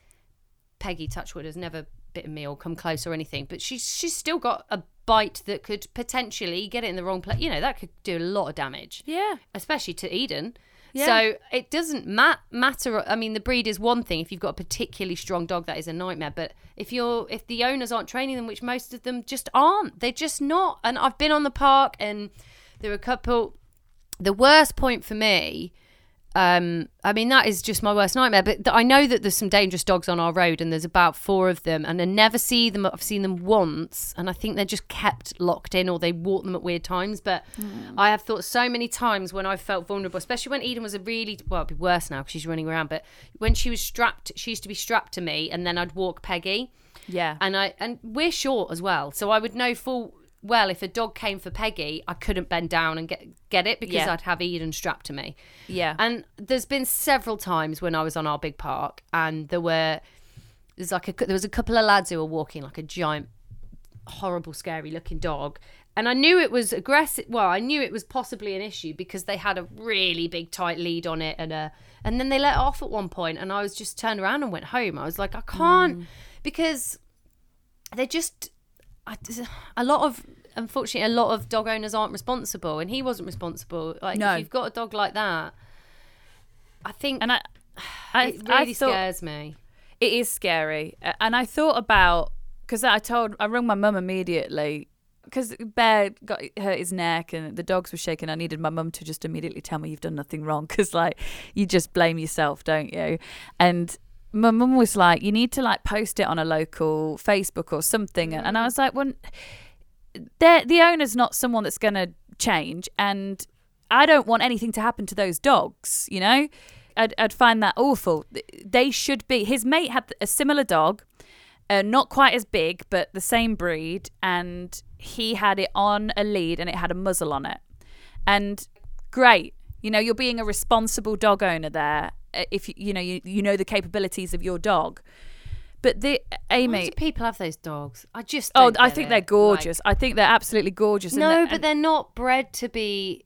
Peggy Touchwood has never bitten me or come close or anything, but she's she's still got a bite that could potentially get it in the wrong place. You know that could do a lot of damage yeah, especially to Eden. Yeah. So it doesn't ma- matter. I mean, the breed is one thing. If you've got a particularly strong dog, that is a nightmare. But if you're, if the owners aren't training them, which most of them just aren't, they're just not. And I've been on the park, and there were a couple. The worst point for me, um, I mean, that is just my worst nightmare. But th- I know that there's some dangerous dogs on our road, and there's about four of them, and I never see them. I've seen them once, and I think they're just kept locked in, or they walk them at weird times. But I have thought so many times when I felt vulnerable, especially when Eden was a really well, it'd be worse now because she's running around. But when she was strapped, she used to be strapped to me, and then I'd walk Peggy yeah, and I and we're short as well, so I would know full well if a dog came for Peggy, I couldn't bend down and get get it because Yeah. I'd have Eden strapped to me. yeah. And there's been several times when I was on our big park, and there were there's like a there was a couple of lads who were walking like a giant, horrible, scary looking dog. And I knew it was aggressive. Well, I knew it was possibly an issue because they had a really big tight lead on it, and a, and then they let off at one point, and I was just turned around and went home. I was like, I can't mm. because they just I, a lot of unfortunately a lot of dog owners aren't responsible, and he wasn't responsible. Like No. if you've got a dog like that, I think and I, I, it I really thought scares me. it is scary. And I thought about because I told I rang my mum immediately because Bear got hurt his neck and the dogs were shaking. I needed my mum to just immediately tell me you've done nothing wrong because like you just blame yourself, don't you? And my mum was like, you need to like post it on a local Facebook or something. And I was like, well, the owner's not someone that's going to change, and I don't want anything to happen to those dogs. You know, I'd, I'd find that awful. They should be. His mate had a similar dog, uh, not quite as big, but the same breed, and he had it on a lead, and it had a muzzle on it, and great. You know, you're being a responsible dog owner there. Uh, If you you know you, you know the capabilities of your dog. But the Amy, do people have those dogs? I just oh, I think it. they're Like, gorgeous. I think they're absolutely gorgeous. and no, they're- but they're not bred to be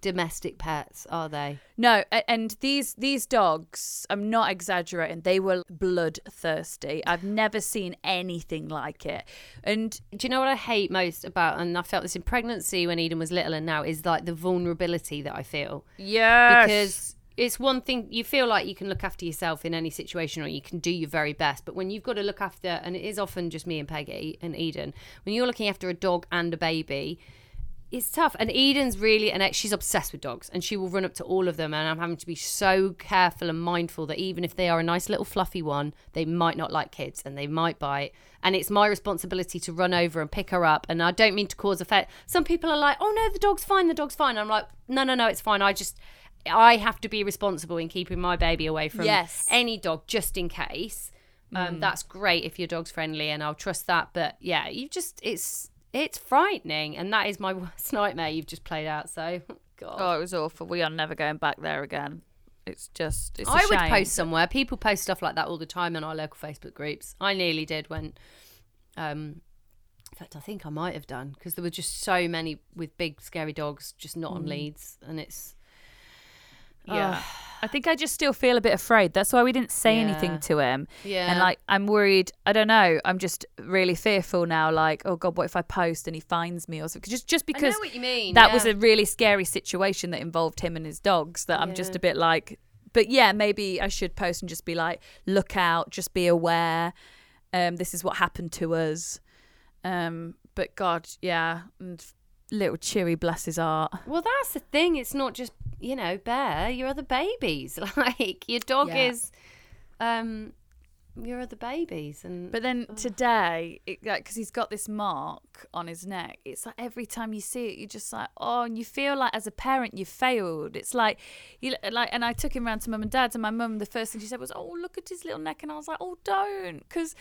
domestic pets, are they? No, and these these dogs, I'm not exaggerating. They were bloodthirsty. I've never seen anything like it. And Do you know what I hate most about, and I felt this in pregnancy when Eden was little and now, is like the vulnerability that I feel. yeah, Because it's one thing, you feel like you can look after yourself in any situation or you can do your very best. But when you've got to look after, and it is often just me and Peggy and Eden, when you're looking after a dog and a baby, it's tough. And Eden's really, and she's obsessed with dogs and she will run up to all of them. And I'm having to be so careful and mindful that even if they are a nice little fluffy one, they might not like kids and they might bite. And it's my responsibility to run over and pick her up. And I don't mean to cause offense. Some people are like, oh no, the dog's fine, the dog's fine. I'm like, no, no, no, it's fine. I just, I have to be responsible in keeping my baby away from Yes. any dog just in case. Um, That's great if your dog's friendly, and I'll trust that. But yeah, you just it's it's frightening, and that is my [LAUGHS] worst nightmare you've just played out. So, [LAUGHS] God, oh, it was awful. We are never going back there again. It's just, it's I would shame. post somewhere. People post stuff like that all the time in our local Facebook groups. I nearly did when, um, in fact, I think I might have done because there were just so many with big scary dogs just not Mm. on leads, and it's Yeah. I think I just still feel a bit afraid. That's why we didn't say Yeah. anything to him. yeah, And like, I'm worried. I don't know. I'm just really fearful now. Like, oh God, what if I post and he finds me or something? Just, just I because know what you mean. that was a really scary situation that involved him and his dogs that I'm just a bit like but yeah maybe I should post and just be like look out just be aware um this is what happened to us um but god yeah and little Chewy bless his heart Well, that's the thing. It's not just you know bear. Your other babies, [LAUGHS] like your dog Yeah. is, um, your other babies, and but then today it, like because he's got this mark on his neck it's like every time you see it you're just like oh and you feel like as a parent you failed it's like you like and i took him round to mum and dad's and my mum the first thing she said was oh look at his little neck and i was like oh don't because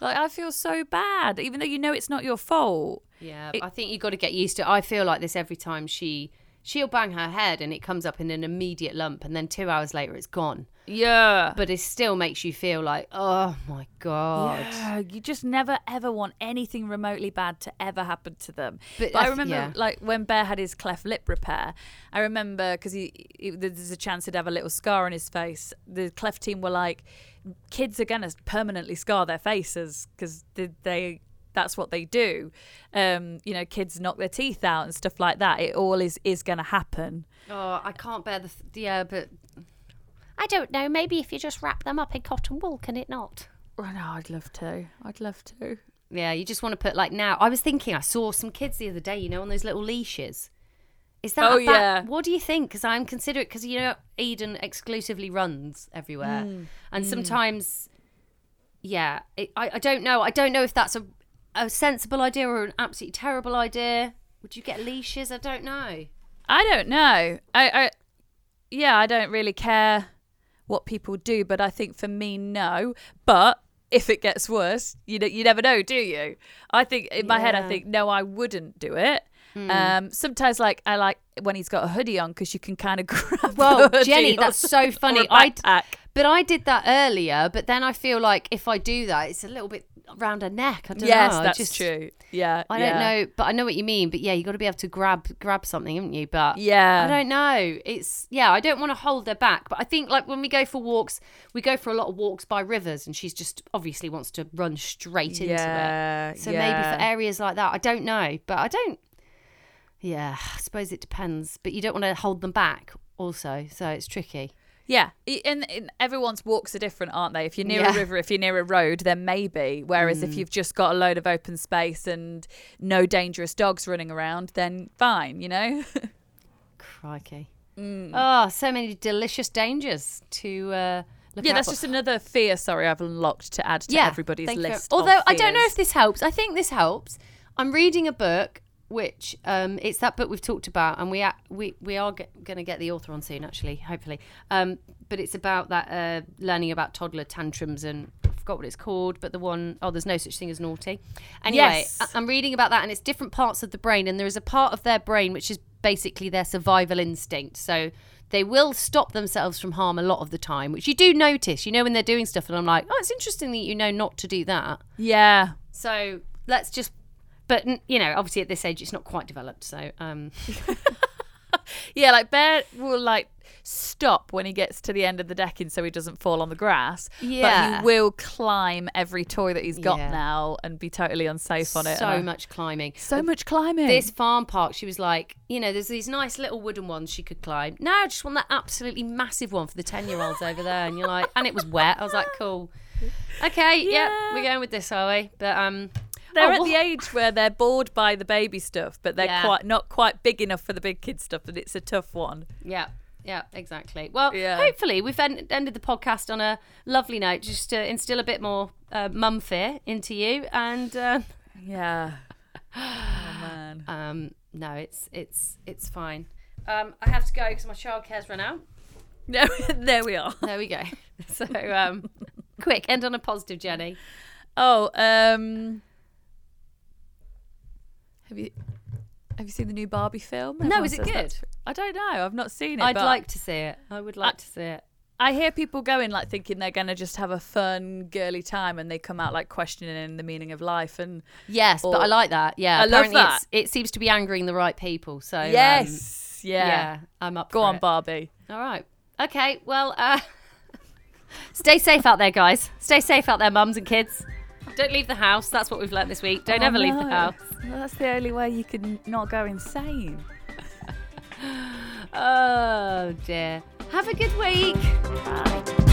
like i feel so bad even though you know it's not your fault yeah, it- I think you got to get used to. it. I feel like this every time she she'll bang her head and it comes up in an immediate lump, and then two hours later it's gone. yeah But it still makes you feel like, oh my god. Yeah, you just never ever want anything remotely bad to ever happen to them. But But, I remember, yeah. like when Bear had his cleft lip repair, I remember because he, he there's a chance he'd have a little scar on his face. The cleft team were like, kids are gonna permanently scar their faces because they, they that's what they do. Um, you know, kids knock their teeth out and stuff like that. It all is is gonna happen. Oh, I can't bear the th- yeah, but I don't know. Maybe if you just wrap them up in cotton wool, can it not? Oh, no, I'd love to. I'd love to. Yeah, you just want to put like now. I was thinking I saw some kids the other day, you know, on those little leashes. Is that Oh, a bad- yeah. What do you think? Because I'm considerate because you know Eden exclusively runs everywhere, Mm. and sometimes, yeah, it, I I don't know. I don't know if that's a a sensible idea or an absolutely terrible idea. Would you get leashes? I don't know. I don't know. I, I yeah, I don't really care what people do, but I think for me, no. But if it gets worse, you know, you never know, do you? I think in my head, I think no, I wouldn't do it. Um, sometimes, like I like when he's got a hoodie on because you can kind of [LAUGHS] grab. Well, Jennie, that's so funny. I but I did that earlier, but then I feel like if I do that, it's a little bit around her neck. I don't yes, know. That's just- true. Yeah, I yeah. don't know, but I know what you mean. But yeah, you got to be able to grab grab something, haven't you? But Yeah, I don't know. It's yeah, I don't want to hold her back, but I think like when we go for walks, we go for a lot of walks by rivers, and she's just obviously wants to run straight into yeah, it. So yeah. maybe for areas like that, I don't know, but I don't. Yeah, I suppose it depends, but you don't want to hold them back also, so it's tricky. Yeah, and, and everyone's walks are different, aren't they? If you're near Yeah. a river, if you're near a road, then maybe. Whereas if you've just got a load of open space and no dangerous dogs running around, then fine, you know. [LAUGHS] Crikey. Mm. Oh, so many delicious dangers to uh, look yeah, that's for. just another fear. Sorry, I've unlocked to add to everybody's thank you. list. Although of I don't know if this helps. I think this helps. I'm reading a book which um, it's that book we've talked about, and we a- we we are g- going to get the author on soon, actually, hopefully. Um, but it's about that uh, learning about toddler tantrums and I forgot what it's called, but the one oh, there's no such thing as naughty. Anyway, Yes. I- I'm reading about that, and it's different parts of the brain, and there is a part of their brain which is basically their survival instinct. So they will stop themselves from harm a lot of the time, which you do notice. You know when they're doing stuff, and I'm like, oh, it's interesting that you know not to do that. Yeah. So let's just, but you know, obviously at this age it's not quite developed. So um, [LAUGHS] [LAUGHS] Yeah, like Bear will like stop when he gets to the end of the decking so he doesn't fall on the grass. Yeah. But he will climb every toy that he's got Yeah. now and be totally unsafe on it. so I- much climbing. so much climbing. This farm park, she was like, you know, there's these nice little wooden ones she could climb. No, I just want that absolutely massive one for the 10 year olds over there. And you're like, and it was wet. I was like, cool. Okay, yeah, Yeah. we're going with this, are we? But, um, they're oh, at the age where they're bored by the baby stuff, but they're Yeah. quite not quite big enough for the big kid stuff, and it's a tough one. Yeah, yeah, exactly. Well, Yeah. hopefully we've en- ended the podcast on a lovely note, just to instill a bit more uh, mum fear into you. And uh, [LAUGHS] Yeah. Oh man. um, no, it's it's it's fine. Um, I have to go because my childcare's run out. No, [LAUGHS] there we are. There we go. [LAUGHS] so, um, quick, end on a positive, Jennie. Oh, um, have you have you seen the new Barbie film? No, Everyone is it good? I don't know. I've not seen it. I'd like to see it. I would like I- to see it. I hear people going like thinking they're gonna just have a fun, girly time, and they come out like questioning the meaning of life. And Yes, but I like that. Yeah, I love that. It's, it seems to be angering the right people. So um, yes, yeah. yeah, I'm up. Go on, it. Barbie. All right. Okay. Well, uh, [LAUGHS] stay safe out there, guys. Stay safe out there, mums and kids. Don't leave the house. That's what we've learnt this week. Don't Oh, ever leave the house. Well, that's the only way you can not go insane. [LAUGHS] Oh dear. Have a good week. Bye.